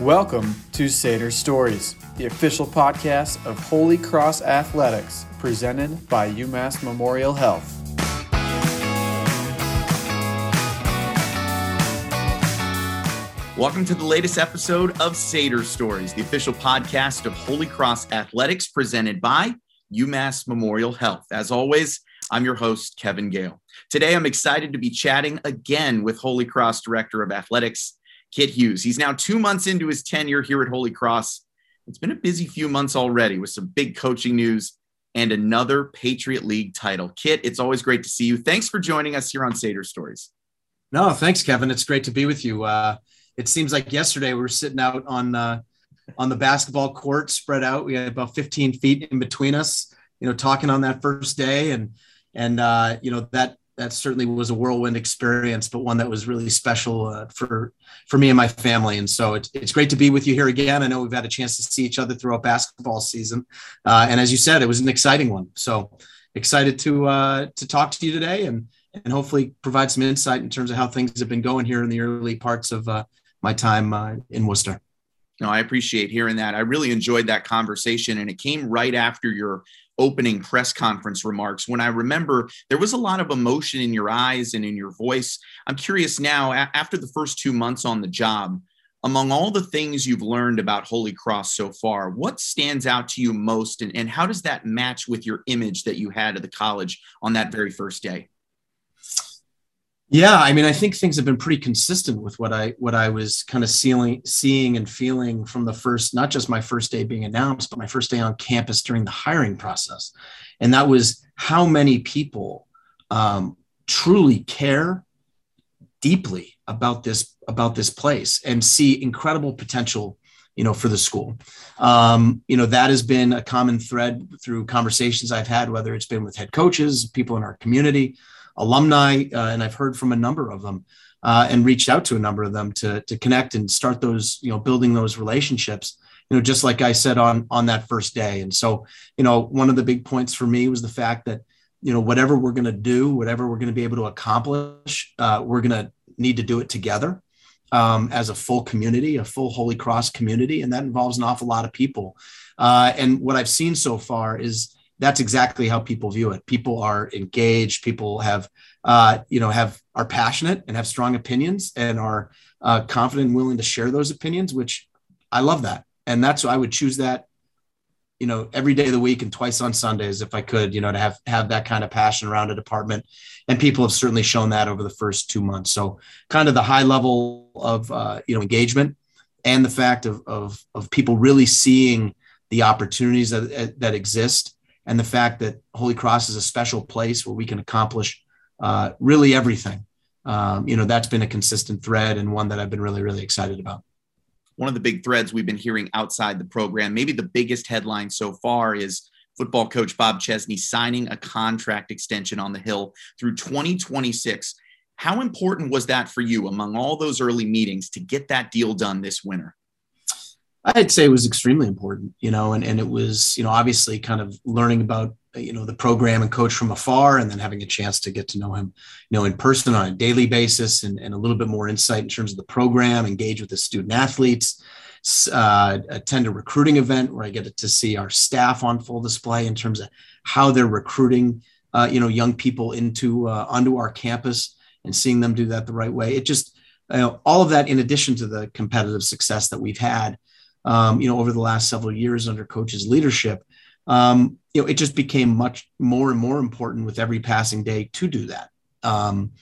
Welcome to Satyr Stories, the official podcast of Holy Cross Athletics, presented by UMass Memorial Health. Welcome to the latest episode of Satyr Stories, the official podcast of Holy Cross Athletics, presented by UMass Memorial Health. As always, I'm your host, Kevin Gale. Today, I'm excited to be chatting again with Holy Cross Director of Athletics, Kit Hughes. He's now two months into his tenure here at Holy Cross. It's been a busy few months already with some big coaching news and another Patriot League title. Kit, it's always great to see you. Thanks for joining us here on Satyr Stories. No, thanks, Kevin. It's great to be with you. Uh, it seems like yesterday we were sitting out on uh, on the basketball court, spread out. We had about 15 feet in between us, you know, talking on that first day, and and uh, you know that that certainly was a whirlwind experience, but one that was really special uh, for for me and my family. And so it's, it's great to be with you here again. I know we've had a chance to see each other throughout basketball season, uh, and as you said, it was an exciting one. So excited to uh, to talk to you today and and hopefully provide some insight in terms of how things have been going here in the early parts of uh, my time uh, in Worcester. No, I appreciate hearing that. I really enjoyed that conversation, and it came right after your opening press conference remarks when I remember there was a lot of emotion in your eyes and in your voice. I'm curious now, after the first two months on the job, among all the things you've learned about Holy Cross so far, what stands out to you most, and, and how does that match with your image that you had of the college on that very first day? Yeah, I mean, I think things have been pretty consistent with what I what I was kind of seeing, seeing and feeling from the first, not just my first day being announced, but my first day on campus during the hiring process, and that was how many people um, truly care deeply about this about this place and see incredible potential you know for the school. Um, you know that has been a common thread through conversations i've had whether it's been with head coaches people in our community alumni, uh, and I've heard from a number of them uh, and reached out to a number of them to, to connect and start those, you know, building those relationships, you know, just like I said on, on that first day. And so, you know, one of the big points for me was the fact that, you know, whatever we're going to do, whatever we're going to be able to accomplish, uh, we're going to need to do it together. Um, as a full community, a full Holy Cross community, and that involves an awful lot of people. Uh, and what I've seen so far is that's exactly how people view it. People are engaged. People have, uh, you know, have are passionate and have strong opinions and are uh, confident and willing to share those opinions. Which I love that, and that's why I would choose that, you know, every day of the week and twice on Sundays if I could, you know, to have have that kind of passion around a department. And people have certainly shown that over the first two months. So, kind of the high level of uh, you know engagement and the fact of of of people really seeing the opportunities that that exist and the fact that Holy Cross is a special place where we can accomplish uh, really everything. Um, you know, that's been a consistent thread and one that I've been really, really excited about. One of the big threads we've been hearing outside the program, maybe the biggest headline so far is football coach Bob Chesney signing a contract extension on the Hill through 2026. How important was that for you among all those early meetings to get that deal done this winter? I'd say it was extremely important, you know, and, and it was, you know, obviously kind of learning about, you know, the program and coach from afar and then having a chance to get to know him, you know, in person on a daily basis and, and a little bit more insight in terms of the program, engage with the student athletes, uh, attend a recruiting event where I get to see our staff on full display in terms of how they're recruiting, uh, you know, young people into, uh, onto our campus and seeing them do that the right way. It just, you know, all of that in addition to the competitive success that we've had um, you know, over the last several years under coach's leadership, um, you know, it just became much more and more important with every passing day to do that. Um,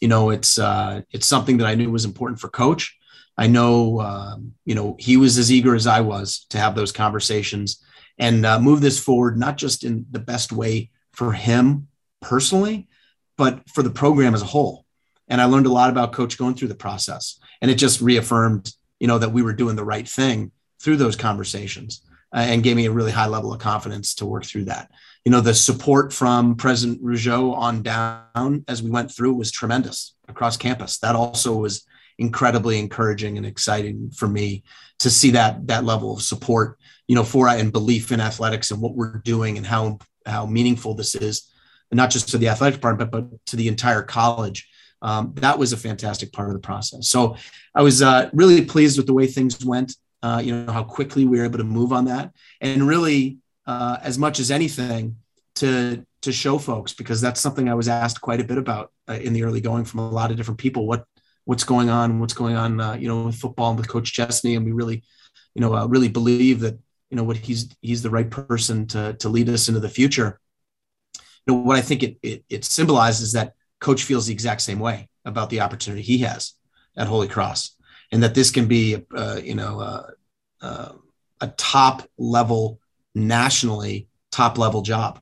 you know, it's uh, it's something that I knew was important for coach. I know, uh, you know, he was as eager as I was to have those conversations and uh, move this forward, not just in the best way for him personally, but for the program as a whole. And I learned a lot about coach going through the process, and it just reaffirmed, you know, that we were doing the right thing through those conversations uh, and gave me a really high level of confidence to work through that. You know, the support from President Rougeau on down as we went through was tremendous across campus. That also was incredibly encouraging and exciting for me to see that that level of support, you know, for and belief in athletics and what we're doing and how how meaningful this is, and not just to the athletic department, but, but to the entire college. Um, that was a fantastic part of the process. So I was uh, really pleased with the way things went. Uh, you know, how quickly we were able to move on that. And really, uh, as much as anything, to to show folks because that's something I was asked quite a bit about uh, in the early going from a lot of different people. What what's going on? What's going on? Uh, you know, with football and with Coach Chesney, and we really, you know, uh, really believe that you know what he's he's the right person to to lead us into the future. You know, what I think it it, it symbolizes that Coach feels the exact same way about the opportunity he has at Holy Cross, and that this can be, uh, you know, uh, uh, a top level nationally top level job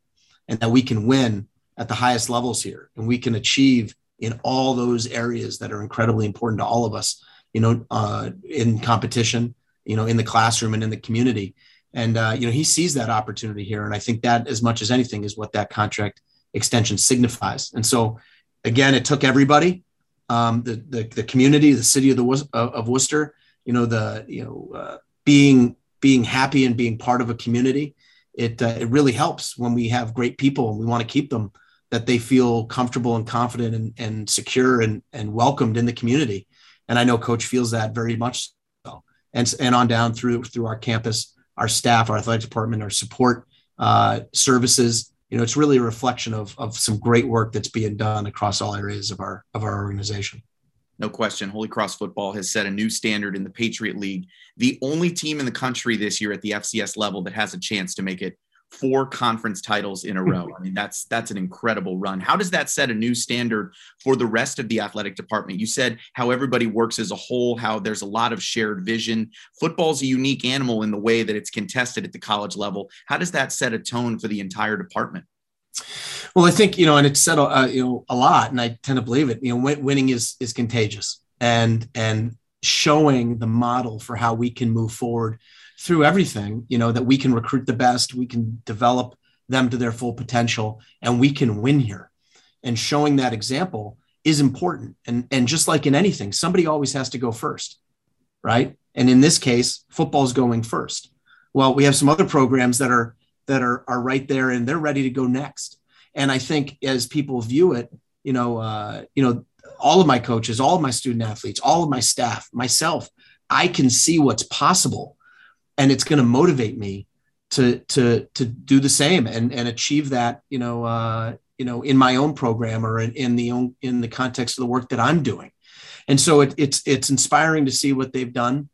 and that we can win at the highest levels here and we can achieve in all those areas that are incredibly important to all of us you know uh, in competition you know in the classroom and in the community. And uh, you know he sees that opportunity here and i think that as much as anything is what that contract extension signifies. And so again it took everybody um, the, the, the community the city of the of worcester you know the you know uh, being being happy and being part of a community it uh, it really helps when we have great people and we want to keep them that they feel comfortable and confident and, and secure and, and welcomed in the community. And I know coach feels that very much so. And, and on down through, through our campus, our staff, our athletic department, our support uh, services, you know, it's really a reflection of, of some great work that's being done across all areas of our, of our organization. No question. Holy Cross football has set a new standard in the Patriot League. The only team in the country this year at the FCS level that has a chance to make it four conference titles in a row. I mean, that's that's an incredible run. How does that set a new standard for the rest of the athletic department? You said how everybody works as a whole, how there's a lot of shared vision. Football's a unique animal in the way that it's contested at the college level. How does that set a tone for the entire department? Well, I think you know, and it's said uh, you know a lot, and I tend to believe it. You know, winning is is contagious, and and showing the model for how we can move forward through everything. You know, that we can recruit the best, we can develop them to their full potential, and we can win here. And showing that example is important. And and just like in anything, somebody always has to go first, right? And in this case, football's going first. Well, we have some other programs that are that are are right there and they're ready to go next. And I think as people view it, you know, uh, you know, all of my coaches, all of my student athletes, all of my staff, myself, I can see what's possible, and it's going to motivate me to to to do the same and and achieve that. You know, uh, you know, in my own program or in, in the own, in the context of the work that I'm doing. And so it, it's it's inspiring to see what they've done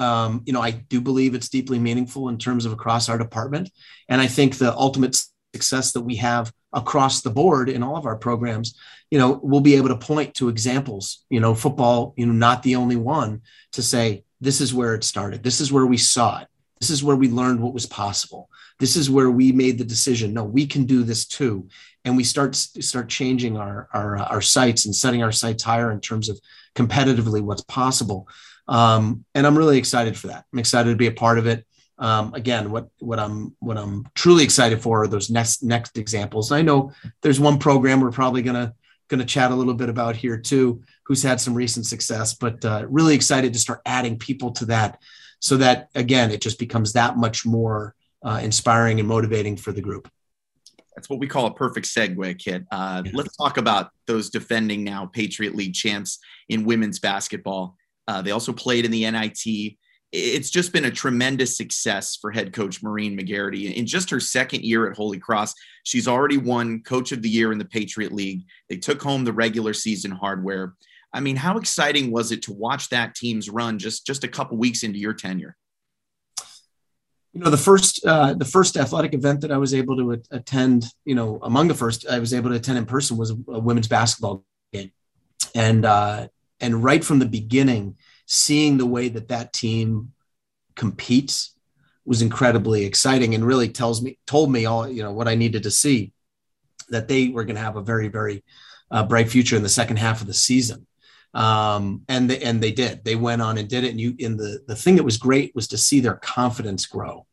um, you know, I do believe it's deeply meaningful in terms of across our department. And I think the ultimate success that we have across the board in all of our programs, you know, we'll be able to point to examples, you know, football, you know, not the only one to say, this is where it started. This is where we saw it. This is where we learned what was possible. This is where we made the decision. No, we can do this too. And we start start changing our our, our sights and setting our sights higher in terms of competitively what's possible. Um, and I'm really excited for that. I'm excited to be a part of it. Um, again, what what I'm what I'm truly excited for are those next next examples. And I know there's one program we're probably gonna gonna chat a little bit about here too, who's had some recent success, but uh, really excited to start adding people to that, so that again it just becomes that much more uh, inspiring and motivating for the group. That's what we call a perfect segue, Kit. Uh, yeah. Let's talk about those defending now Patriot League champs in women's basketball. Uh, they also played in the NIT. It's just been a tremendous success for head coach Maureen Magarity. In just her second year at Holy Cross, she's already won Coach of the Year in the Patriot League. They took home the regular season hardware. I mean, how exciting was it to watch that team's run just just a couple weeks into your tenure? You know, the first uh, the first athletic event that I was able to attend, you know, among the first I was able to attend in person was a, women's basketball game, and uh, and right from the beginning, seeing the way that that team competes was incredibly exciting and really tells me told me all you know what I needed to see that they were going to have a very very uh, bright future in the second half of the season um, and they, and they did they went on and did it and you in the the thing that was great was to see their confidence grow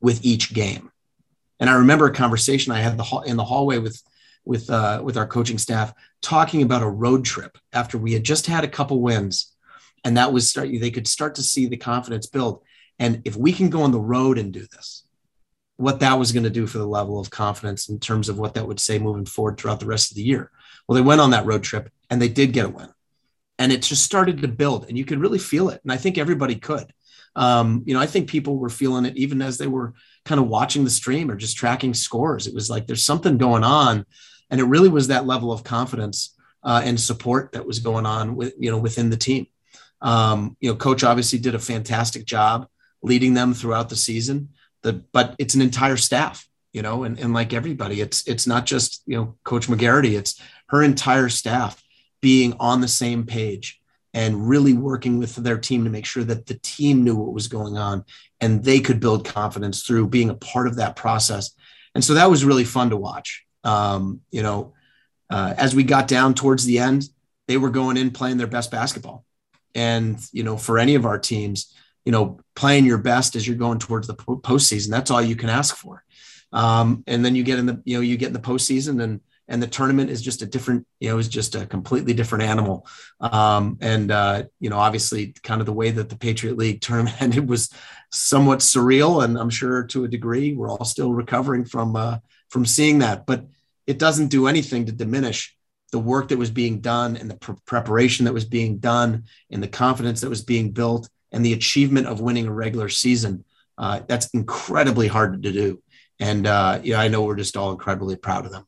with each game and I remember a conversation I had the in the hallway with with uh, with our coaching staff talking about a road trip after we had just had a couple wins, and that was start. They could start to see the confidence build. And if we can go on the road and do this, what that was going to do for the level of confidence in terms of what that would say moving forward throughout the rest of the year. Well, they went on that road trip and they did get a win, and it just started to build, and you could really feel it. And I think everybody could. um, you know, I think people were feeling it even as they were kind of watching the stream or just tracking scores. It was like there's something going on, and it really was that level of confidence uh, and support that was going on with you know within the team. Um, you know, coach obviously did a fantastic job leading them throughout the season. The, but it's an entire staff, you know, and, and like everybody, it's it's not just you know Coach Magarity, it's her entire staff being on the same page and really working with their team to make sure that the team knew what was going on and they could build confidence through being a part of that process. And so that was really fun to watch. Um, you know, uh, as we got down towards the end, they were going in playing their best basketball. And, you know, for any of our teams, you know, playing your best as you're going towards the postseason, that's all you can ask for. Um, and then you get in the, you know, you get in the postseason and, and the tournament is just a different, you know, is just a completely different animal. Um, and, uh, you know, obviously kind of the way that the Patriot League tournament ended was somewhat surreal. And I'm sure to a degree, we're all still recovering from, uh, from seeing that, but it doesn't do anything to diminish the work that was being done and the pr- preparation that was being done and the confidence that was being built and the achievement of winning a regular season. Uh, that's incredibly hard to do. And uh, yeah, I know we're just all incredibly proud of them.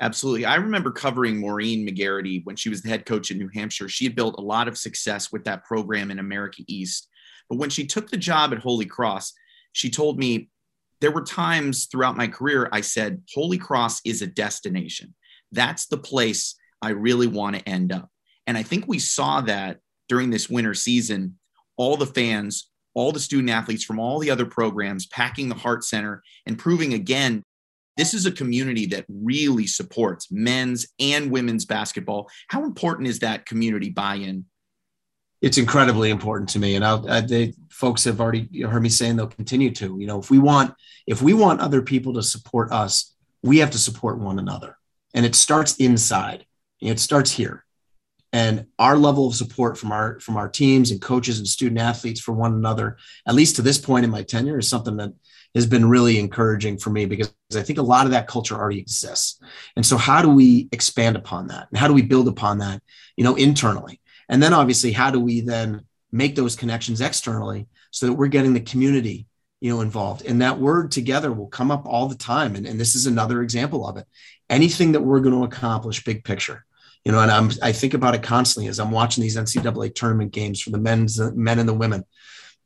Absolutely. I remember covering Maureen Magarity when she was the head coach in New Hampshire. She had built a lot of success with that program in America East. But when she took the job at Holy Cross, she told me there were times throughout my career I said, Holy Cross is a destination. That's the place I really want to end up. And I think we saw that during this winter season. All the fans, all the student athletes from all the other programs packing the Hart Center and proving again this is a community that really supports men's and women's basketball. How important is that community buy in? It's incredibly important to me, and I'll, I, they, folks have already heard me saying they'll continue to. You know, if we want if we want other people to support us, we have to support one another, and it starts inside. It starts here, and our level of support from our from our teams and coaches and student athletes for one another, at least to this point in my tenure, is something that has been really encouraging for me because I think a lot of that culture already exists. And so how do we expand upon that? And how do we build upon that, you know, internally? And then obviously, how do we then make those connections externally so that we're getting the community, you know, involved? And that word together will come up all the time. And, and this is another example of it. Anything that we're going to accomplish, big picture, you know, and I'm, I think about it constantly as I'm watching these NCAA tournament games for the men's men and the women.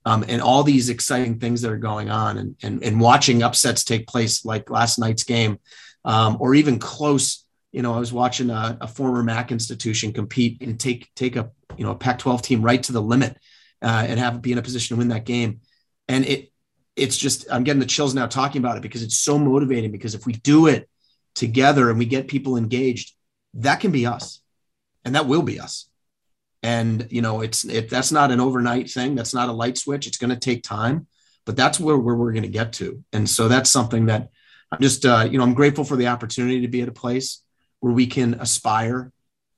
Um, and all these exciting things that are going on and, and, and watching upsets take place like last night's game um, or even close. You know i was watching a, a, former mac institution compete and take take a you know a pac 12 team right to the limit uh, and have be in a position to win that game. And it it's just i'm getting the chills now talking about it because it's so motivating because if we do it together and we get people engaged that can be us and that will be us. And you know it's it, that's not an overnight thing. That's not a light switch. It's going to take time but that's where, where we're going to get to. And so that's something that i'm just uh, you know i'm grateful for the opportunity to be at a place where we can aspire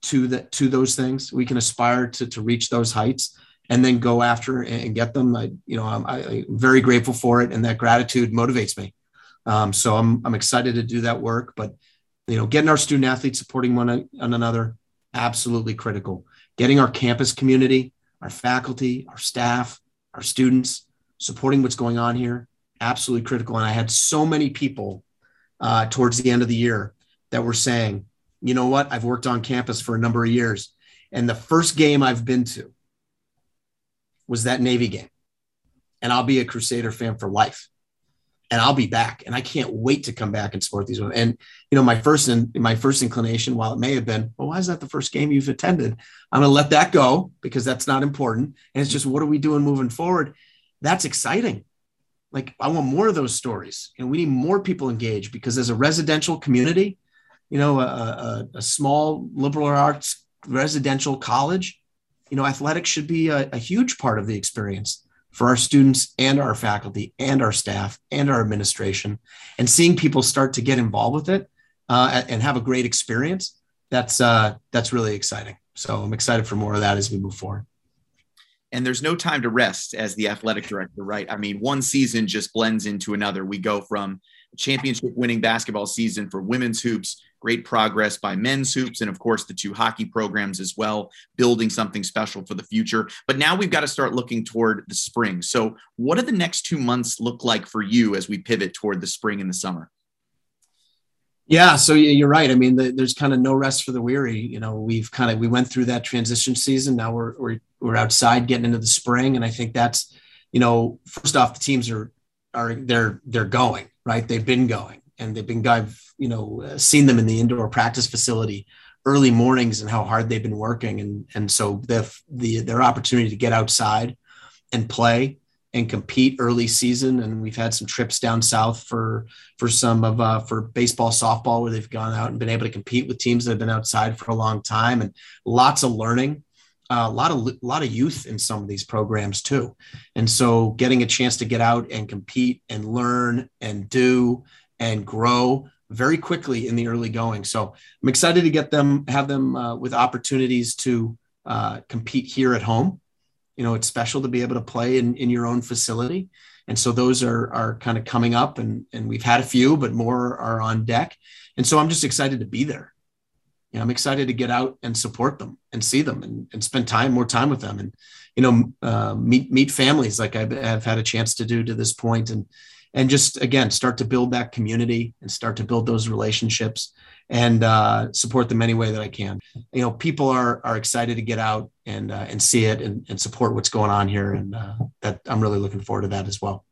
to the to those things. We can aspire to to reach those heights and then go after and get them. I you know i'm, I'm very grateful for it and that gratitude motivates me. Um, so I'm, I'm excited to do that work but you know getting our student athletes supporting one another absolutely critical getting our campus community, our faculty, our staff, our students, supporting what's going on here, absolutely critical. And I had so many people uh, towards the end of the year that were saying, you know what, I've worked on campus for a number of years. And the first game I've been to was that Navy game. And I'll be a Crusader fan for life and I'll be back. And I can't wait to come back and support these women. And you know, my first in my first inclination, while it may have been, well, why is that the first game you've attended? I'm going to let that go because that's not important. And it's just what are we doing moving forward? That's exciting. Like I want more of those stories, and we need more people engaged because as a residential community, you know, a, a, a small liberal arts residential college, you know, athletics should be a, a huge part of the experience for our students and our faculty and our staff and our administration. And seeing people start to get involved with it uh, and have a great experience that's uh, that's really exciting. So i'm excited for more of that as we move forward. And there's no time to rest as the athletic director right? I mean one season just blends into another. We go from championship winning basketball season for women's hoops, great progress by men's hoops, and of course, the two hockey programs as well, building something special for the future. But now we've got to start looking toward the spring. So, what do the next two months look like for you as we pivot toward the spring and the summer? Yeah, so you're right. I mean, the, there's kind of no rest for the weary. You know, we've kind of we went through that transition season. Now we're we're we're outside getting into the spring, and I think that's, you know, first off, the teams are are they're they're going right. They've been going, and they've been. I've you know seen them in the indoor practice facility early mornings and how hard they've been working, and and so the the their opportunity to get outside and play and compete early season. And we've had some trips down south for for some of uh, for baseball, softball, where they've gone out and been able to compete with teams that have been outside for a long time, and lots of learning. A lot of a lot of youth in some of these programs too, and so getting a chance to get out and compete and learn and do and grow very quickly in the early going. So I'm excited to get them have them uh, with opportunities to uh, compete here at home. You know it's special to be able to play in, in your own facility. And so those are are kind of coming up and and we've had a few but more are on deck. And so i'm just excited to be there you know, i'm excited to get out and support them and see them and, and spend time more time with them and you know uh, meet meet families like I've, had a chance to do to this point and and just again start to build that community and start to build those relationships and uh, support them any way that I can. You know, people are are excited to get out and uh, and see it and, and support what's going on here, and uh, that I'm really looking forward to that as well.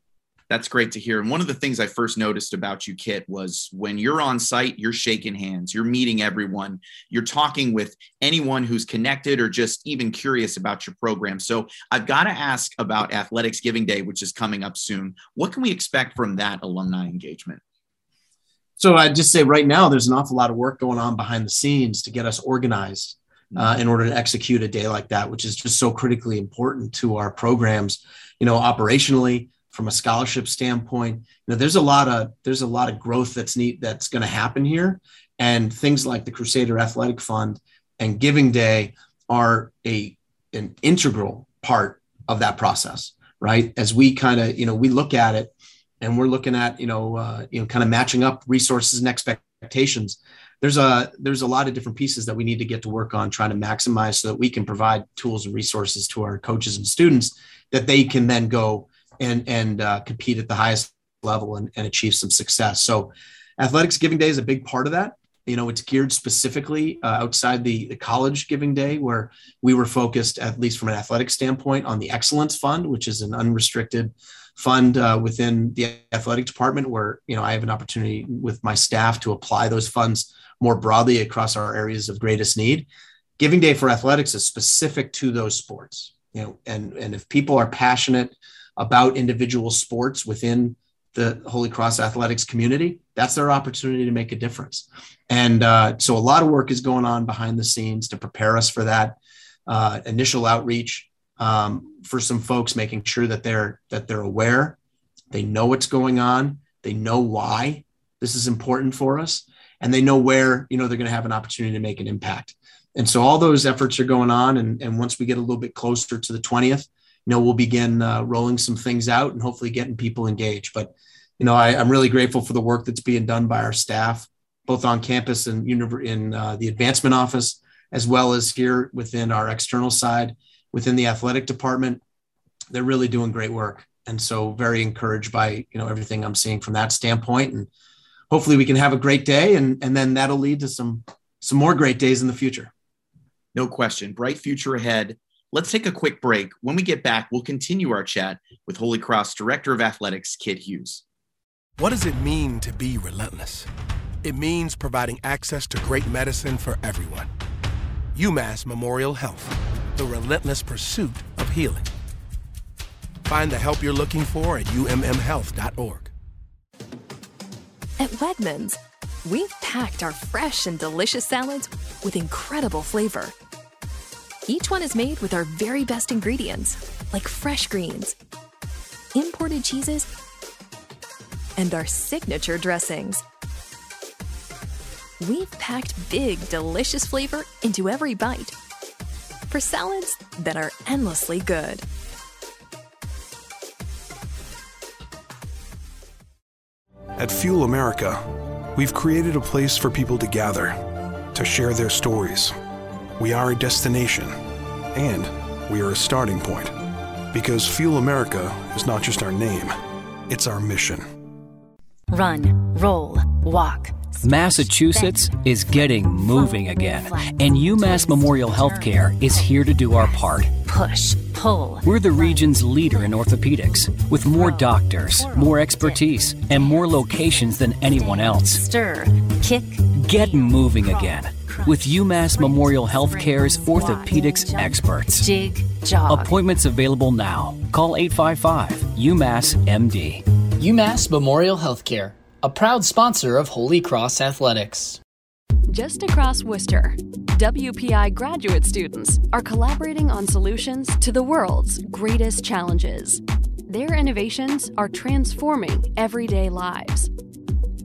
That's great to hear. And one of the things I first noticed about you, Kit, was when you're on site, you're shaking hands, you're meeting everyone, you're talking with anyone who's connected or just even curious about your program. So I've got to ask about Athletics Giving Day, which is coming up soon. What can we expect from that alumni engagement? So I'd just say right now, there's an awful lot of work going on behind the scenes to get us organized uh, in order to execute a day like that, which is just so critically important to our programs. You know, operationally, from a scholarship standpoint, you know, there's a lot of there's a lot of growth that's neat that's going to happen here, and things like the Crusader Athletic Fund and Giving Day are a an integral part of that process, right? As we kind of you know we look at it and we're looking at you know uh, you know kind of matching up resources and expectations there's a there's a lot of different pieces that we need to get to work on trying to maximize so that we can provide tools and resources to our coaches and students that they can then go and and uh, compete at the highest level and, and achieve some success so athletics giving day is a big part of that you know it's geared specifically uh, outside the, the college giving day where we were focused at least from an athletic standpoint on the excellence fund which is an unrestricted fund uh, within the athletic department where you know I have an opportunity with my staff to apply those funds more broadly across our areas of greatest need. Giving Day for Athletics is specific to those sports, you know, and and if people are passionate about individual sports within the Holy Cross athletics community, that's their opportunity to make a difference. And uh, so a lot of work is going on behind the scenes to prepare us for that uh, initial outreach um, for some folks, making sure that they're that they're aware, they know what's going on, they know why this is important for us, and they know where you know they're going to have an opportunity to make an impact. And so all those efforts are going on, and, and once we get a little bit closer to the 20th, you know, we'll begin uh, rolling some things out and hopefully getting people engaged. But you know, I, am really grateful for the work that's being done by our staff, both on campus and in uh, the advancement office, as well as here within our external side within the athletic department. They're really doing great work. And so very encouraged by, you know, everything I'm seeing from that standpoint. And hopefully we can have a great day and, and then that'll lead to some some more great days in the future. No question. Bright future ahead. Let's take a quick break. When we get back, we'll continue our chat with Holy Cross Director of Athletics, Kit Hughes. What does it mean to be relentless? It means providing access to great medicine for everyone. UMass Memorial Health the relentless pursuit of healing. Find the help you're looking for at ummhealth.org. At Wegmans, we've packed our fresh and delicious salads with incredible flavor. Each one is made with our very best ingredients, like fresh greens, imported cheeses, and our signature dressings. We've packed big, delicious flavor into every bite for salads that are endlessly good. At Fuel America, we've created a place for people to gather, to share their stories. We are a destination, and we are a starting point. Because Fuel America is not just our name, it's our mission. Run, roll, walk. Massachusetts is getting moving again, and UMass Memorial Healthcare is here to do our part. Push, pull. We're the region's leader in orthopedics, with more doctors, more expertise, and more locations than anyone else. Stir, kick, Get moving again with UMass Memorial Healthcare's orthopedics experts. jig, jog. Appointments available now. Call 855 UMass MD. UMass Memorial Healthcare, a proud sponsor of Holy Cross Athletics. Just across Worcester, WPI graduate students are collaborating on solutions to the world's greatest challenges. Their innovations are transforming everyday lives.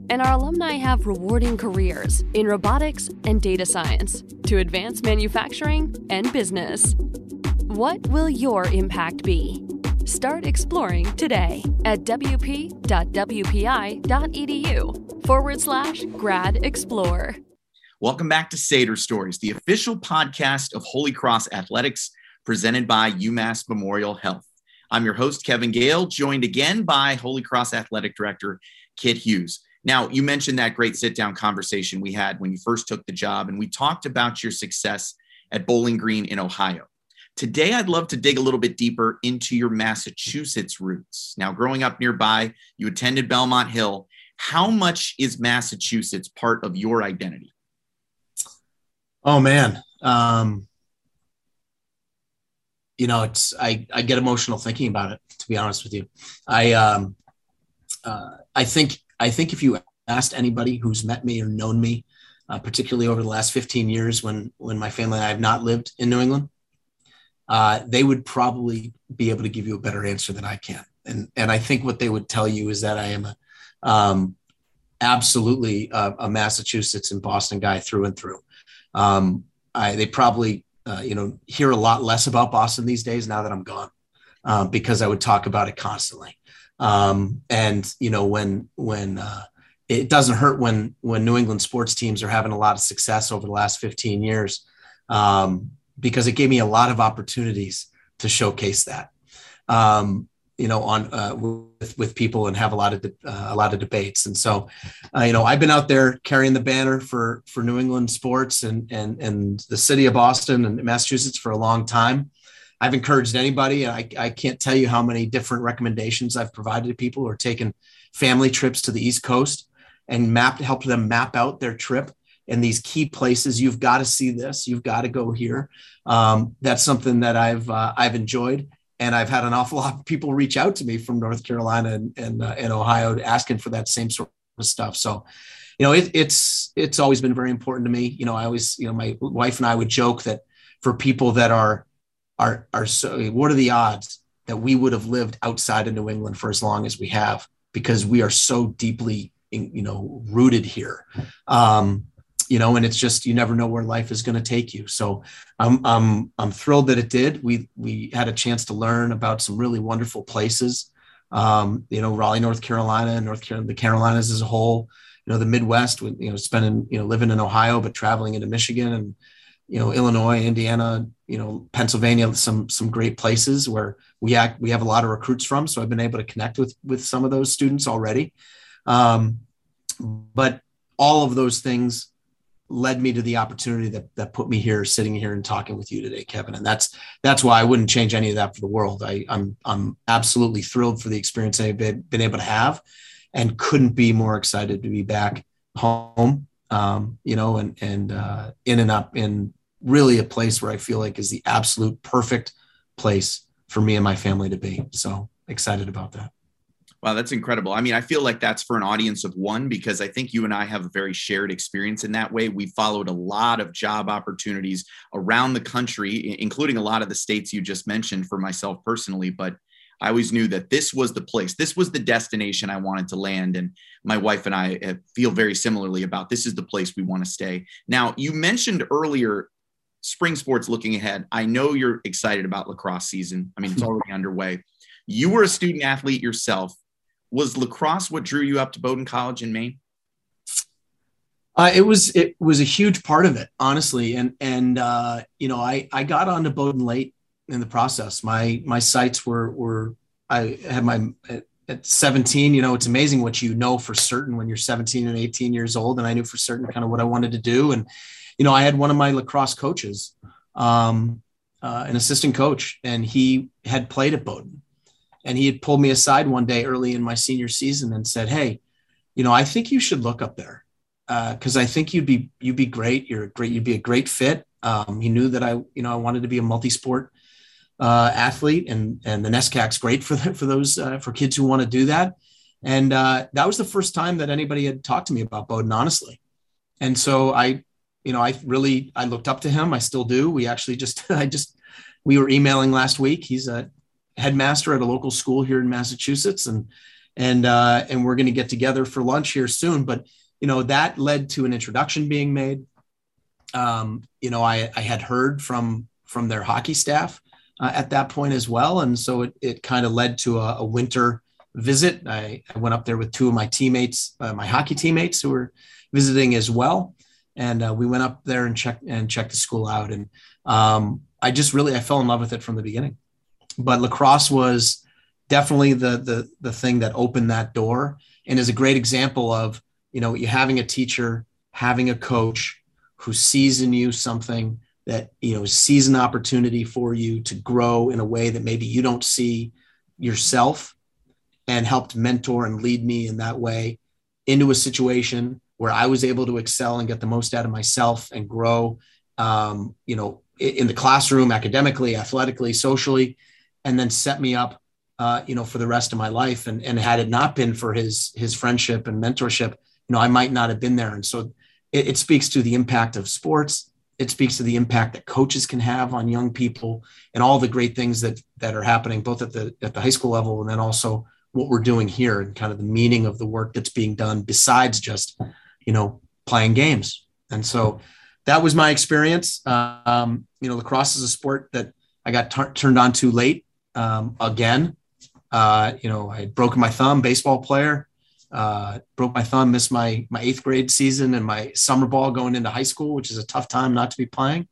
And our alumni have rewarding careers in robotics and data science to advance manufacturing and business. What will your impact be? Start exploring today at wp.wpi.edu forward slash grad explore. Welcome back to Sader Stories, the official podcast of Holy Cross Athletics presented by UMass Memorial Health. I'm your host, Kevin Gale, joined again by Holy Cross Athletic Director Kit Hughes. Now, you mentioned that great sit down conversation we had when you first took the job, and we talked about your success at Bowling Green in Ohio. Today, I'd love to dig a little bit deeper into your Massachusetts roots. Now, growing up nearby, you attended Belmont Hill. How much is Massachusetts part of your identity? Oh man. Um, you know, it's I, I get emotional thinking about it, to be honest with you. I um uh, I think I think if you asked anybody who's met me or known me, uh, particularly over the last 15 years when when my family and I have not lived in New England, uh, they would probably be able to give you a better answer than I can. And and I think what they would tell you is that I am a um, absolutely a, a Massachusetts and Boston guy through and through. Um, I, they probably, uh, you know, hear a lot less about Boston these days now that I'm gone, um, because I would talk about it constantly. Um, and you know, when when uh, it doesn't hurt when when New England sports teams are having a lot of success over the last 15 years, um, because it gave me a lot of opportunities to showcase that. Um, you know, on uh, with with people and have a lot of de- uh, a lot of debates. And so, uh, you know, I've been out there carrying the banner for for New England sports and and and the city of Boston and Massachusetts for a long time. I've encouraged anybody, and I, I can't tell you how many different recommendations I've provided to people who are taking family trips to the East Coast and map help them map out their trip and these key places. You've got to see this. You've got to go here. Um, that's something that I've uh, I've enjoyed and I've had an awful lot of people reach out to me from North Carolina and and, uh, and Ohio asking for that same sort of stuff. So, you know, it, it's it's always been very important to me. You know, I always, you know, my wife and I would joke that for people that are are are so, what are the odds that we would have lived outside of New England for as long as we have because we are so deeply, you know, rooted here. Um, you know, and it's just you never know where life is going to take you. So I'm I'm I'm thrilled that it did. We we had a chance to learn about some really wonderful places. Um, you know, Raleigh, North Carolina, North Carolina, the Carolinas as a whole. You know, the Midwest. With you know, spending you know living in Ohio, but traveling into Michigan and you know Illinois, Indiana, you know Pennsylvania. Some some great places where we act we have a lot of recruits from. So I've been able to connect with with some of those students already. Um, but all of those things led me to the opportunity that that put me here sitting here and talking with you today kevin and that's that's why i wouldn't change any of that for the world I, i'm i'm absolutely thrilled for the experience i've been, been able to have and couldn't be more excited to be back home um, you know and and uh, in and up in really a place where i feel like is the absolute perfect place for me and my family to be so excited about that Wow, that's incredible. I mean, I feel like that's for an audience of one because I think you and I have a very shared experience in that way. We followed a lot of job opportunities around the country, including a lot of the states you just mentioned for myself personally. But I always knew that this was the place, this was the destination I wanted to land. And my wife and I uh, feel very similarly about this is the place we want to stay. Now, you mentioned earlier spring sports looking ahead. I know you're excited about lacrosse season. I mean, it's already underway. You were a student athlete yourself Was lacrosse what drew you up to Bowdoin College in Maine? Uh, it was it was a huge part of it, honestly, and and uh, you know I I got onto Bowdoin late in the process. My my sights were were I had my at 17, you know, it's amazing what you know for certain when you're 17 and 18 years old. And I knew for certain kind of what I wanted to do. And, you know, I had one of my lacrosse coaches, um, uh, an assistant coach, and he had played at Bowdoin. And he had pulled me aside one day early in my senior season and said, Hey, you know, I think you should look up there because uh, I think you'd be you'd be great. You're great. You'd be a great fit. Um, he knew that I, you know, I wanted to be a multi-sport uh, athlete, and and the NESCAC's great for the, for those uh, for kids who want to do that. And uh, that was the first time that anybody had talked to me about Bowdoin, honestly. And so I, you know, I really I looked up to him. I still do. We actually just I just we were emailing last week. He's a headmaster at a local school here in Massachusetts, and and uh, and we're going to get together for lunch here soon. But you know that led to an introduction being made. Um, you know, I, I had heard from from their hockey staff uh, at that point as well. And so it, it kind of led to a, a winter visit. I, I, went up there with two of my teammates, uh, my hockey teammates who were visiting as well. And uh, we went up there and checked and checked the school out. And um, I just really, I fell in love with it from the beginning, but lacrosse was definitely the, the, the thing that opened that door and is a great example of, you know, you having a teacher, having a coach who sees in you something that you know sees an opportunity for you to grow in a way that maybe you don't see yourself and helped mentor and lead me in that way into a situation where I was able to excel and get the most out of myself and grow, um, you know, in the classroom, academically, athletically, socially, and then set me up, uh, you know, for the rest of my life. And, and had it not been for his his friendship and mentorship, you know, I might not have been there. And so it, it speaks to the impact of sports it speaks to the impact that coaches can have on young people and all the great things that that are happening both at the at the high school level and then also what we're doing here and kind of the meaning of the work that's being done besides just you know playing games and so that was my experience um, you know lacrosse is a sport that i got t- turned on to late um, again uh, you know i had broken my thumb baseball player uh, broke my thumb, missed my my eighth grade season and my summer ball going into high school, which is a tough time not to be playing.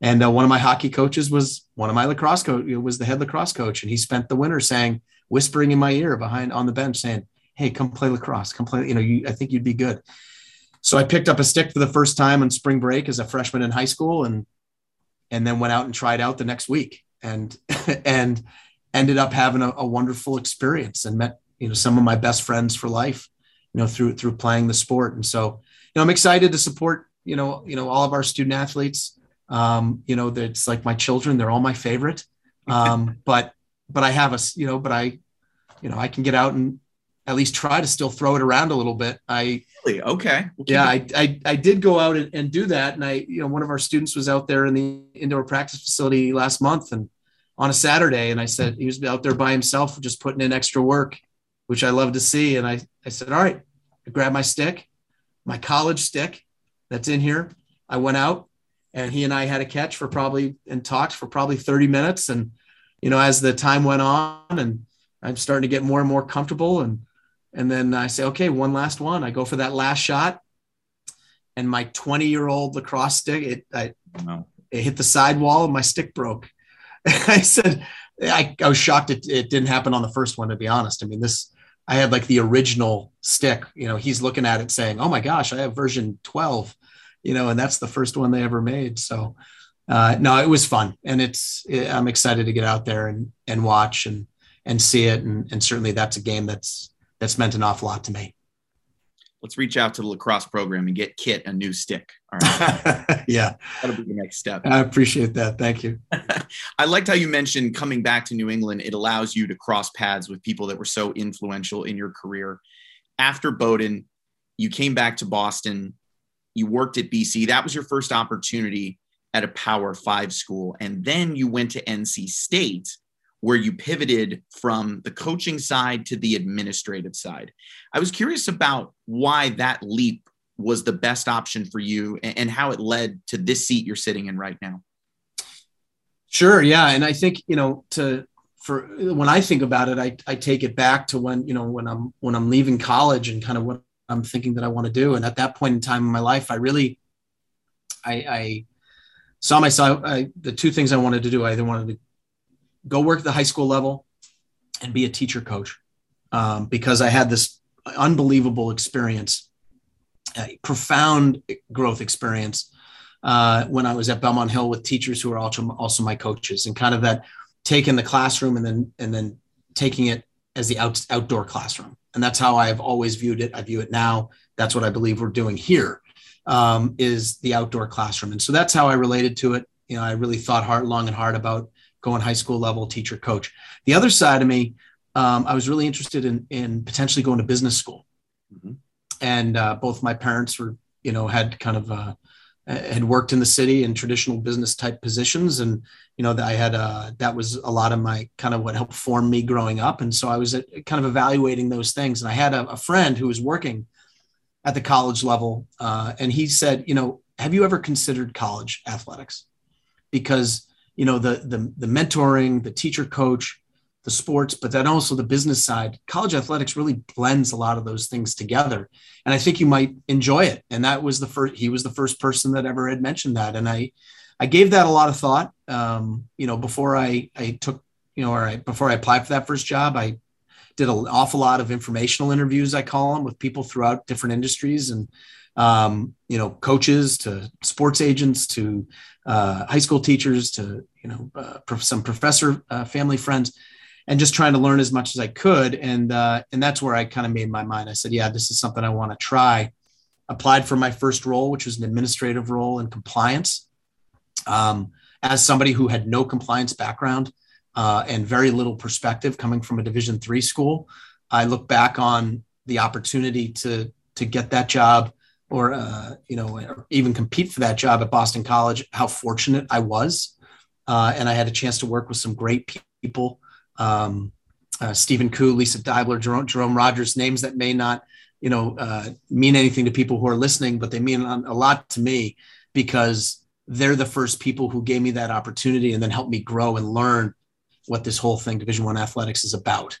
And uh, one of my hockey coaches was one of my lacrosse coach was the head lacrosse coach, and he spent the winter saying, whispering in my ear behind on the bench, saying, "Hey, come play lacrosse. Come play. You know, you, I think you'd be good." So I picked up a stick for the first time on spring break as a freshman in high school, and and then went out and tried out the next week, and and ended up having a, a wonderful experience and met you know some of my best friends for life you know through through playing the sport. And so you know i'm excited to support you know you know all of our student athletes. Um you know that's like my children they're all my favorite. Um but but i have a you know but i you know i can get out and at least try to still throw it around a little bit i really okay we'll yeah I, I i did go out and, and do that and i you know one of our students was out there in the indoor practice facility last month and on a saturday and i said he was out there by himself just putting in extra work which I love to see. And I, I said, all right, I grabbed my stick, my college stick that's in here. I went out and he and I had a catch for probably and talked for probably 30 minutes. And, you know, as the time went on and I'm starting to get more and more comfortable and, and then I say, okay, one last one. I go for that last shot and my 20 year old lacrosse stick, it, I, wow. it hit the sidewall and my stick broke. I said, I, I was shocked it, it didn't happen on the first one, to be honest. I mean, this, I had like the original stick. You know, he's looking at it saying, "Oh my gosh, I have version 12." You know, and that's the first one they ever made. So, uh, no, it was fun, and it's it, I'm excited to get out there and and watch and and see it, and and certainly that's a game that's that's meant an awful lot to me let's reach out to the lacrosse program and get Kit a new stick. All right. yeah. That'll be the next step. I appreciate that. Thank you. I liked how you mentioned coming back to New England. It allows you to cross paths with people that were so influential in your career. After Bowdoin, you came back to Boston. You worked at BC. That was your first opportunity at a Power Five school. And then you went to NC State where you pivoted from the coaching side to the administrative side. I was curious about why that leap was the best option for you and how it led to this seat you're sitting in right now. Sure, yeah, and I think, you know, to for when I think about it, I, I take it back to when, you know, when I'm, when I'm leaving college and kind of what I'm thinking that I want to do. And at that point in time in my life, I really, I, I saw myself, I, the two things I wanted to do, I either wanted to go work at the high school level and be a teacher coach um, because I had this unbelievable experience, a profound growth experience uh, when I was at Belmont Hill with teachers who are also, also my coaches and kind of that taking the classroom and then and then taking it as the out, outdoor classroom. And that's how I've always viewed it. I view it now. That's what I believe we're doing here um, is the outdoor classroom. And so that's how I related to it. You know, I really thought hard, long and hard about going high school level teacher coach. The other side of me, um, I was really interested in, in potentially going to business school. Mm-hmm. And uh, both my parents were, you know, had kind of uh, had worked in the city in traditional business type positions, and you know, I had uh, that was a lot of my kind of what helped form me growing up. And so I was uh, kind of evaluating those things. And I had a, a friend who was working at the college level, uh, and he said, you know, have you ever considered college athletics? Because you know the the the mentoring, the teacher coach, the sports, but then also the business side. College athletics really blends a lot of those things together, and I think you might enjoy it. And that was the first. He was the first person that ever had mentioned that, and I I gave that a lot of thought. Um, you know, before I I took you know, or I, before I applied for that first job, I did an awful lot of informational interviews. I call them with people throughout different industries and um, you know, coaches to sports agents to uh, high school teachers to you know uh, some professor uh, family friends and just trying to learn as much as i could. And uh, and that's where i kind of made my mind. I said yeah this is something i want to try. Applied for my first role which was an administrative role in compliance um, as somebody who had no compliance background uh, and very little perspective coming from a division three school. I look back on the opportunity to to get that job or uh, you know, or even compete for that job at Boston College. How fortunate I was, uh, and I had a chance to work with some great people. Um, uh, Stephen Koo, Lisa Deibler, Jerome, Jerome, Rogers, names that may not, you know, uh, mean anything to people who are listening, but they mean a lot to me because they're the first people who gave me that opportunity and then helped me grow and learn what this whole thing, Division One athletics, is about.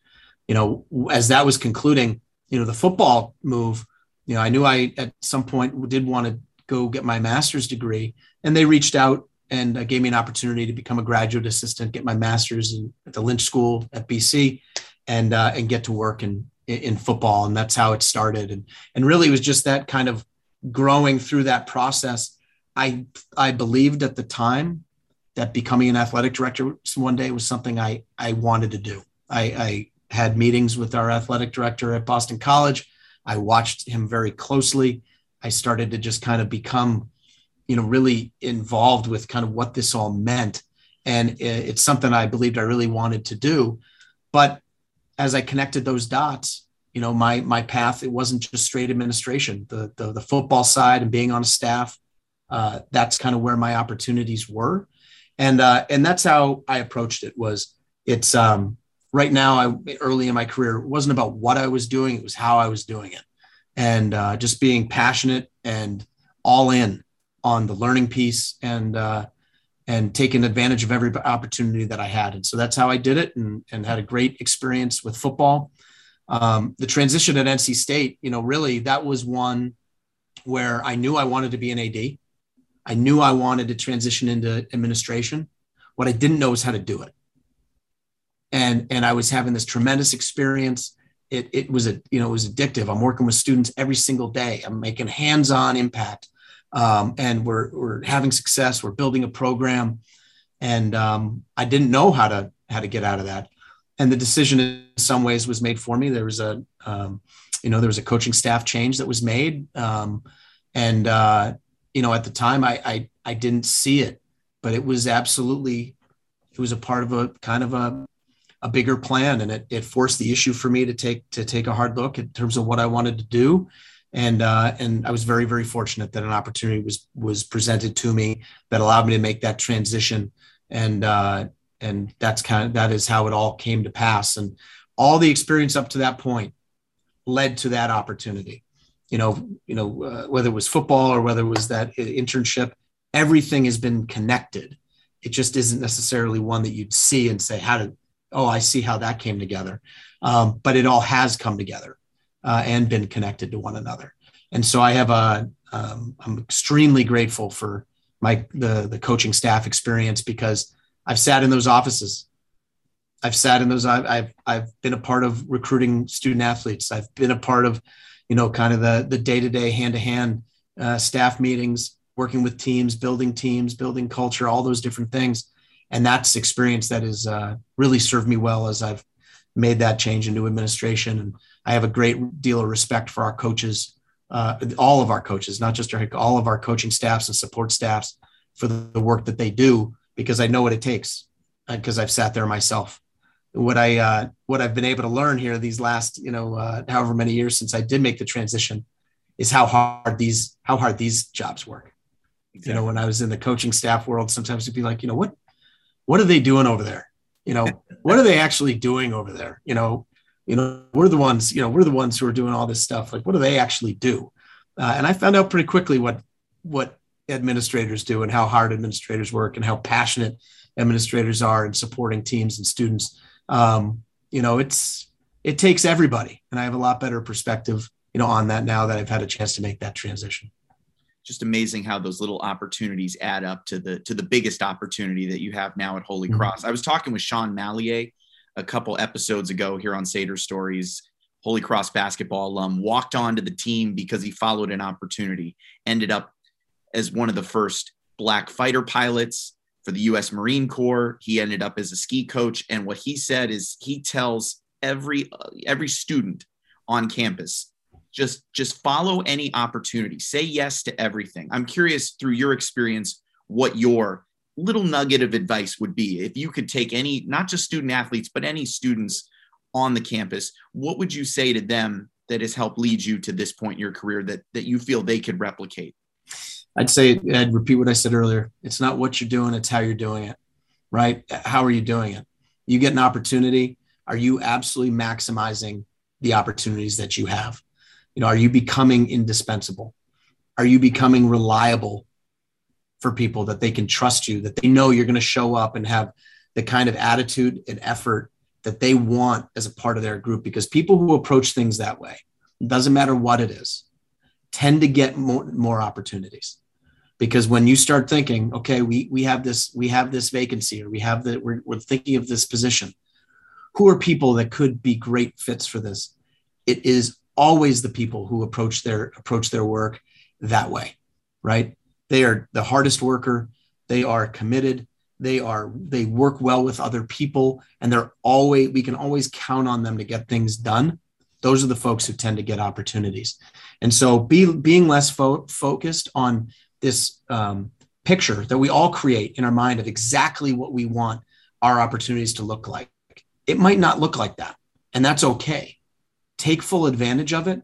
You know, as that was concluding, you know, the football move you know, I knew I at some point did want to go get my master's degree, and they reached out and uh, gave me an opportunity to become a graduate assistant, get my master's in, at the Lynch School at BC, and uh, and get to work in in football, and that's how it started. And and really, it was just that kind of growing through that process. I I believed at the time that becoming an athletic director one day was something I I wanted to do. I, I had meetings with our athletic director at Boston College I watched him very closely. I started to just kind of become, you know, really involved with kind of what this all meant. And it's something I believed I really wanted to do. But as I connected those dots, you know, my my path, it wasn't just straight administration. The the, the football side and being on a staff, uh, that's kind of where my opportunities were. And uh, and that's how I approached it was it's um right now I early in my career it wasn't about what I was doing, it was how I was doing it. And uh, just being passionate and all in on the learning piece and uh, and taking advantage of every opportunity that I had. And so that's how I did it and, and had a great experience with football. Um, the transition at NC State, you know, really that was one where I knew I wanted to be an AD. I knew I wanted to transition into administration. What I didn't know was how to do it and and I was having this tremendous experience. It it was a you know it was addictive. I'm working with students every single day. I'm making hands-on impact, um, and we're we're having success. We're building a program, and um, I didn't know how to how to get out of that. And the decision in some ways was made for me. There was a um, you know there was a coaching staff change that was made, um, and uh, you know at the time I, I I didn't see it, but it was absolutely it was a part of a kind of a a bigger plan and it, it forced the issue for me to take to take a hard look in terms of what I wanted to do. And uh, and I was very very fortunate that an opportunity was was presented to me that allowed me to make that transition. And uh, and that's kind of that is how it all came to pass. And all the experience up to that point led to that opportunity. You know you know uh, whether it was football or whether it was that internship everything has been connected. It just isn't necessarily one that you'd see and say how did oh, I see how that came together. Um, but it all has come together uh, and been connected to one another. And so I have a, um, I'm extremely grateful for my the the coaching staff experience because I've sat in those offices. I've sat in those. I've I've, I've been a part of recruiting student athletes. I've been a part of, you know, kind of the the day to day, hand to hand staff meetings, working with teams, building teams, building culture, all those different things. And that's experience that has uh, really served me well as I've made that change into administration. And I have a great deal of respect for our coaches uh, all of our coaches, not just our all of our coaching staffs and support staffs for the, work that they do because I know what it takes because uh, I've sat there myself. What I uh, what I've been able to learn here these last you know uh, however many years since I did make the transition is how hard these how hard these jobs work. Exactly. You know, when I was in the coaching staff world, sometimes it'd be like, you know, what what are they doing over there? You know, what are they actually doing over there? You know, you know we're the ones you know we're the ones who are doing all this stuff. Like what do they actually do? Uh, and i found out pretty quickly what what administrators do and how hard administrators work and how passionate administrators are in supporting teams and students. Um, you know it's it takes everybody. And i have a lot better perspective you know on that now that i've had a chance to make that transition just amazing how those little opportunities add up to the to the biggest opportunity that you have now at holy mm-hmm. cross i was talking with sean mallier a couple episodes ago here on Sader Stories. Holy Cross basketball alum walked onto the team because he followed an opportunity, ended up as one of the first black fighter pilots for the US Marine Corps. He ended up as a ski coach and what he said is he tells every every student on campus just just follow any opportunity. Say yes to everything. I'm curious through your experience what your little nugget of advice would be if you could take any, not just student athletes, but any students on the campus, what would you say to them that has helped lead you to this point in your career that, that you feel they could replicate? I'd say, I'd repeat what I said earlier. It's not what you're doing, it's how you're doing it, right? How are you doing it? You get an opportunity. Are you absolutely maximizing the opportunities that you have? You know, are you becoming indispensable? Are you becoming reliable for people that they can trust you, that they know you're going to show up and have the kind of attitude and effort that they want as a part of their group. Because people who approach things that way, doesn't matter what it is, tend to get more, more opportunities. Because when you start thinking, okay, we, we have this, we have this vacancy, or we have that, we're, we're thinking of this position. Who are people that could be great fits for this? It is always the people who approach their approach their work that way, right? They are the hardest worker. They are committed. They are they work well with other people, and they're always we can always count on them to get things done. Those are the folks who tend to get opportunities, and so be, being less fo- focused on this um, picture that we all create in our mind of exactly what we want our opportunities to look like. It might not look like that, and that's okay. Take full advantage of it,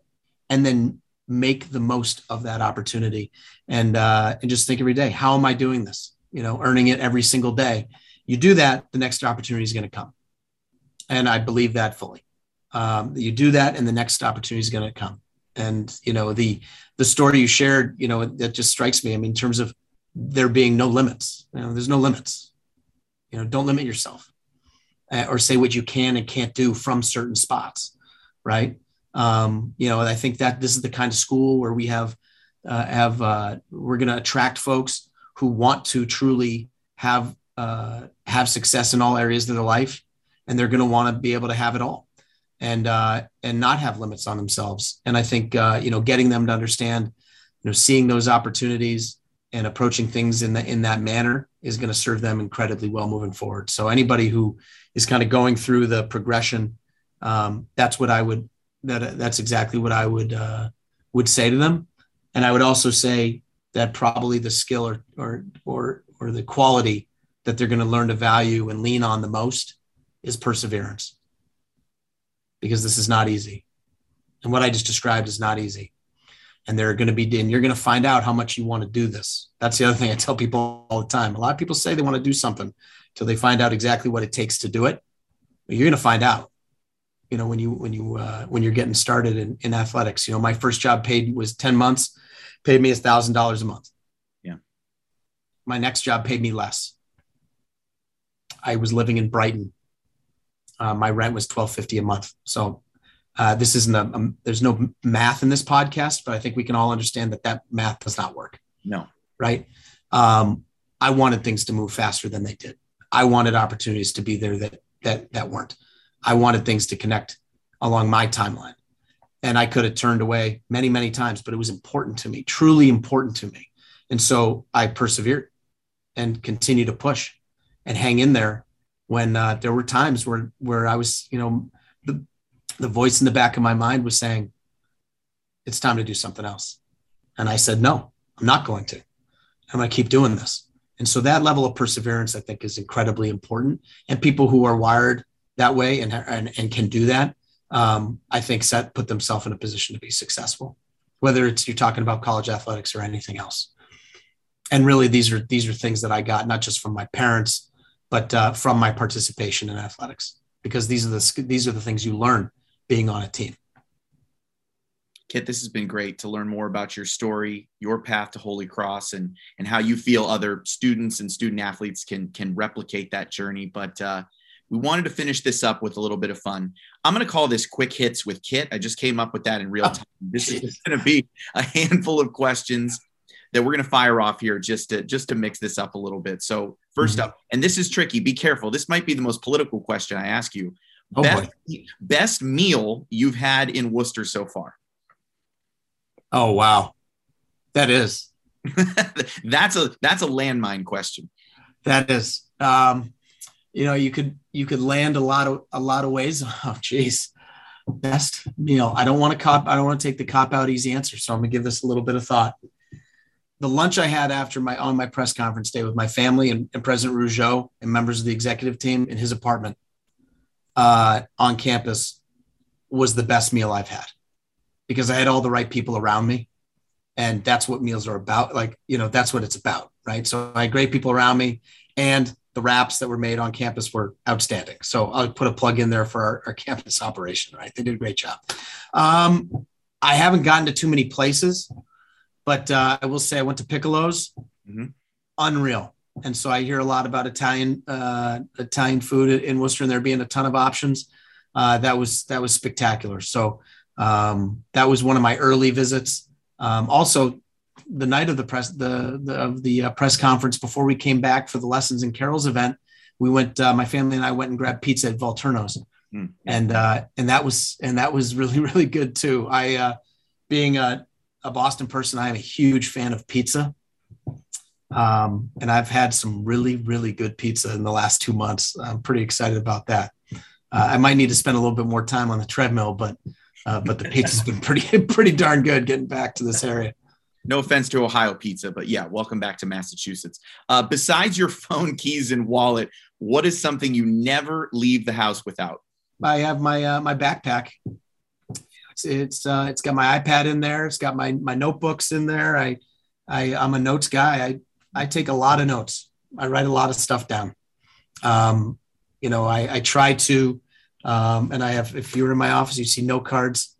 and then make the most of that opportunity. And uh, and just think every day how am i doing this? You know earning it every single day. You do that the next opportunity is going to come. And i believe that fully. Um, you do that and the next opportunity is going to come. And you know the the story you shared you know that just strikes me i mean in terms of there being no limits you know there's no limits. You know don't limit yourself uh, or say what you can and can't do from certain spots right um, you know, I think that this is the kind of school where we have uh, have uh, we're going to attract folks who want to truly have uh, have success in all areas of their life, and they're going to want to be able to have it all, and uh, and not have limits on themselves. And I think uh, you know, getting them to understand, you know, seeing those opportunities and approaching things in the in that manner is going to serve them incredibly well moving forward. So anybody who is kind of going through the progression, um, that's what I would that that's exactly what I would uh, would say to them, and I would also say that probably the skill or or or or the quality that they're going to learn to value and lean on the most is perseverance, because this is not easy, and what I just described is not easy, and they're going to be and you're going to find out how much you want to do this. That's the other thing I tell people all the time. A lot of people say they want to do something till they find out exactly what it takes to do it. But you're going to find out you know when you when you uh, when you're getting started in, in athletics you know my first job paid was 10 months paid me a thousand dollars a month yeah my next job paid me less i was living in brighton Uh, my rent was twelve fifty a month. So uh, this isn't a, a, there's no math in this podcast, but I think we can all understand that that math does not work. No. Right. Um, I wanted things to move faster than they did. I wanted opportunities to be there that that that weren't. I wanted things to connect along my timeline. And I could have turned away many, many times, but it was important to me, truly important to me. And so I persevered and continued to push and hang in there when uh, there were times where where I was, you know, the the voice in the back of my mind was saying, "It's time to do something else," and I said, "No, I'm not going to. I'm going to keep doing this." And so that level of perseverance, I think, is incredibly important. And people who are wired that way and and, and can do that, um, I think, set put themselves in a position to be successful. Whether it's you're talking about college athletics or anything else. And really, these are these are things that I got not just from my parents, but uh, from my participation in athletics, because these are the these are the things you learn being on a team. Kit, this has been great to learn more about your story, your path to Holy Cross, and and how you feel other students and student athletes can can replicate that journey. But uh, we wanted to finish this up with a little bit of fun. I'm going to call this quick hits with Kit. I just came up with that in real time. This is going to be a handful of questions that we're going to fire off here just to just to mix this up a little bit. So 1st mm-hmm. up, and this is tricky. Be careful. This might be the most political question I ask you. Oh best, best meal you've had in Worcester so far? Oh wow, that is. that's a that's a landmine question. That is. Um, you know, you could you could land a lot of a lot of ways. Oh, geez, best meal. I don't want to cop. I don't want to take the cop out easy answer. So I'm gonna give this a little bit of thought. The lunch I had after my on my press conference day with my family and, and President Rougeau and members of the executive team in his apartment uh, on campus was the best meal I've had because I had all the right people around me. And that's what meals are about. Like, you know, that's what it's about. Right. So I had great people around me and the wraps that were made on campus were outstanding. So I'll put a plug in there for our, our campus operation. Right. They did a great job. Um, I haven't gotten to too many places, but uh, I will say I went to Piccolo's. Mm-hmm. Unreal. And so I hear a lot about Italian uh, Italian food in Worcester, and there being a ton of options. Uh, that was that was spectacular. So um, that was one of my early visits. Um, also, the night of the press the, the of the uh, press conference before we came back for the lessons and carols event, we went. Uh, my family and I went and grabbed pizza at Volturno's, mm. and uh, and that was and that was really really good too. I uh, being a, a Boston person, I am a huge fan of pizza. Um, and I've had some really, really good pizza in the last two months. I'm pretty excited about that. Uh, I might need to spend a little bit more time on the treadmill, but uh, but the pizza's been pretty pretty darn good getting back to this area. No offense to Ohio pizza, but yeah, welcome back to Massachusetts. Uh, besides your phone, keys, and wallet, what is something you never leave the house without? I have my uh, my backpack. It's it's, uh, it's got my iPad in there. It's got my my notebooks in there. I I I'm a notes guy. I I take a lot of notes. I write a lot of stuff down. Um, you know, I, I try to um, and I have, if you were in my office, you see note cards.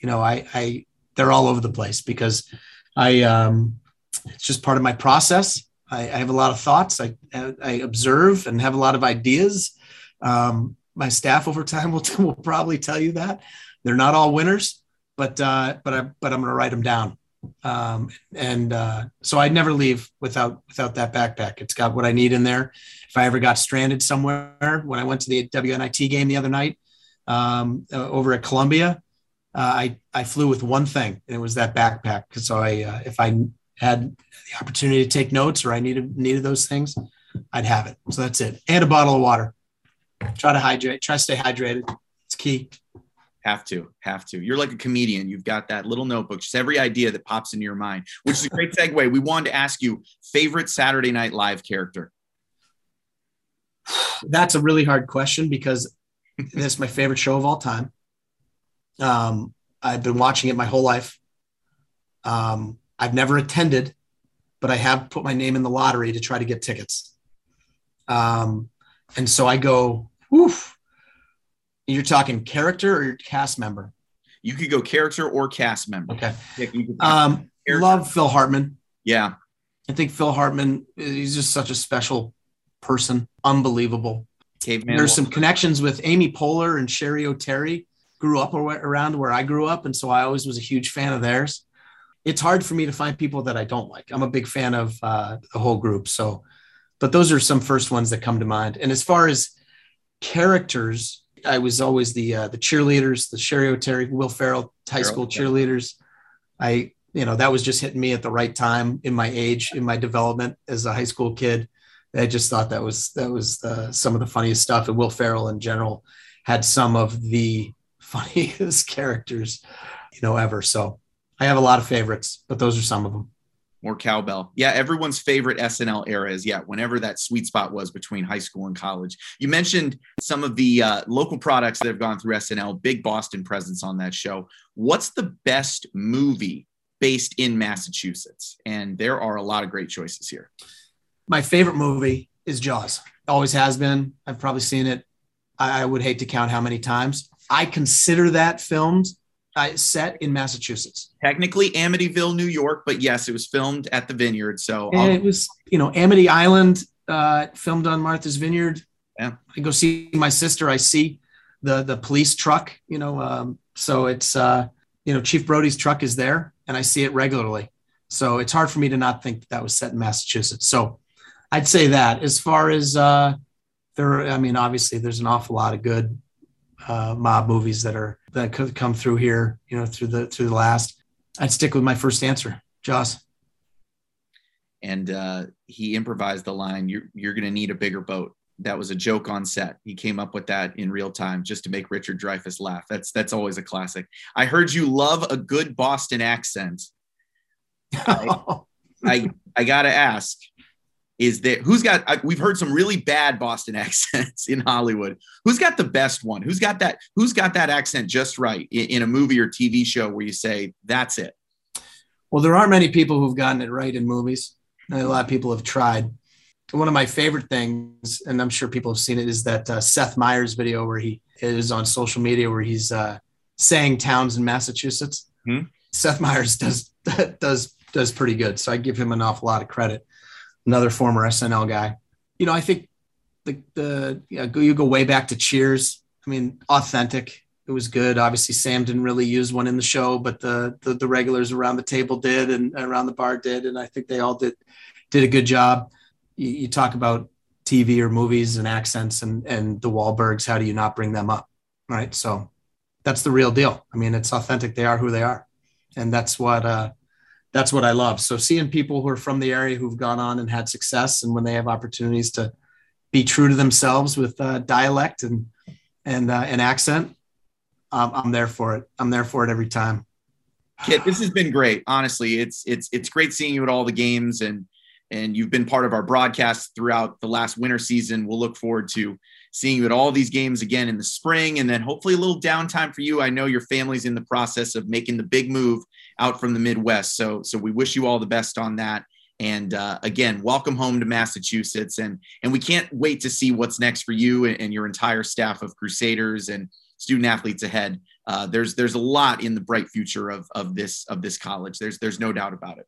You know, I, I, they're all over the place because I, um, it's just part of my process. I, I have a lot of thoughts. I, I observe and have a lot of ideas. Um, my staff over time will, will probably tell you that they're not all winners, but, uh, but I, but I'm going to write them down. Um, and uh, so I'd never leave without without that backpack. It's got what I need in there. If I ever got stranded somewhere, when I went to the WNIT game the other night um, uh, over at Columbia, I I flew with one thing, and it was that backpack. So I uh, if I had the opportunity to take notes or I needed needed those things, I'd have it. So that's it, and a bottle of water. Try to hydrate. Try to stay hydrated. It's key. Have to, have to. You're like a comedian. You've got that little notebook, just every idea that pops into your mind, which is a great segue. We wanted to ask you favorite Saturday Night Live character. That's a really hard question because it's my favorite show of all time. Um, I've been watching it my whole life. Um, I've never attended, but I have put my name in the lottery to try to get tickets. Um, and so I go, woof, you're talking character or cast member? You could go character or cast member. Okay. Um, love Phil Hartman. Yeah. I think Phil Hartman, he's just such a special person. Unbelievable. Caveman. There's some connections with Amy Poehler and Cheri Oteri. Grew up around where I grew up, and so I always was a huge fan of theirs. It's hard for me to find people that I don't like. I'm a big fan of uh, the whole group. So, but those are some first ones that come to mind. And as far as characters, I was always the uh, the cheerleaders, the Cheri Oteri, Will Ferrell high school cheerleaders. I, you know, that was just hitting me at the right time in my age, in my development as a high school kid. I just thought that was that was uh, some of the funniest stuff. And Will Ferrell in general had some of the funniest characters, you know, ever. So I have a lot of favorites, but those are some of them more cowbell. Yeah, everyone's favorite SNL era is yeah, whenever that sweet spot was between high school and college. You mentioned some of the uh, local products that have gone through SNL, big Boston presence on that show. What's the best movie based in Massachusetts? And there are a lot of great choices here. My favorite movie is Jaws. Always has been. I've probably seen it. I, I would hate to count how many times. I consider that filmed uh, set in Massachusetts. Technically Amityville, New York, but yes, it was filmed at the Vineyard. So it was, you know, Amity Island, uh, filmed on Martha's Vineyard. Yeah, I go see my sister. I see the the police truck. You know, um, so it's uh, you know Chief Brody's truck is there, and I see it regularly. So it's hard for me to not think that, that was set in Massachusetts. So I'd say that as far as uh, there, I mean, obviously there's an awful lot of good uh, mob movies that are that could come through here, you know, through the through the last. I'd stick with my first answer, Jaws. And uh, he improvised the line, "You're you're going to need a bigger boat." That was a joke on set. He came up with that in real time just to make Richard Dreyfuss laugh. That's that's always a classic. I heard you love a good Boston accent. I, I, I gotta ask, is that who's got we've heard some really bad boston accents in hollywood. Who's got the best one? Who's got that who's got that accent just right in, in, a movie or tv show where you say that's it well there aren't many people who've gotten it right in movies. A lot of people have tried. One of my favorite things and i'm sure people have seen it is that uh, seth meyers video where he is on social media where he's uh, saying towns in massachusetts. Hmm? seth meyers does does does pretty good. So i give him an awful lot of credit another former SNL guy. You know, I think the the yeah, you go way back to Cheers. I mean, authentic. It was good. Obviously, Sam didn't really use one in the show, but the the, the regulars around the table did, and around the bar did, and I think they all did did a good job. You, you talk about TV or movies and accents, and and the Wahlbergs. How do you not bring them up, right? So that's the real deal. I mean, it's authentic. They are who they are, and that's what uh, that's what I love. So seeing people who are from the area who've gone on and had success, and when they have opportunities to be true to themselves with uh, dialect and and uh, an accent, um, I'm there for it. I'm there for it every time. Kit, this has been great. Honestly, it's it's it's great seeing you at all the games, and and you've been part of our broadcast throughout the last winter season. We'll look forward to seeing you at all these games again in the spring, and then hopefully a little downtime for you. I know your family's in the process of making the big move out from the Midwest. So, so we wish you all the best on that. And uh, again, welcome home to Massachusetts, and and we can't wait to see what's next for you and, and your entire staff of Crusaders and student athletes ahead. Uh, there's there's a lot in the bright future of of this of this college. There's there's no doubt about it.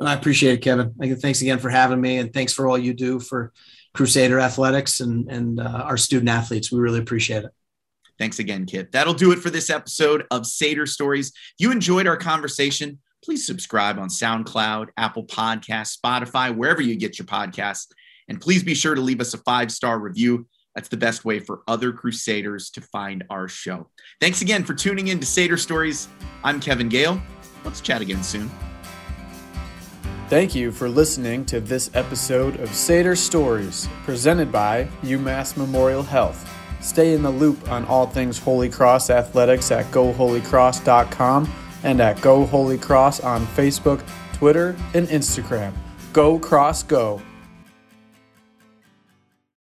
Well, I appreciate it, Kevin. Thanks again for having me, and thanks for all you do for Crusader Athletics and and uh, our student athletes. We really appreciate it. Thanks again, Kit. That'll do it for this episode of Sater Stories. If you enjoyed our conversation, please subscribe on SoundCloud, Apple Podcasts, Spotify, wherever you get your podcasts. And please be sure to leave us a five star review. That's the best way for other Crusaders to find our show. Thanks again for tuning in to Sater Stories. I'm Kevin Gale. Let's chat again soon. Thank you for listening to this episode of Sater Stories, presented by UMass Memorial Health. Stay in the loop on all things Holy Cross athletics at goholycross.com and at Go Holy Cross on Facebook, Twitter, and Instagram. Go Cross Go!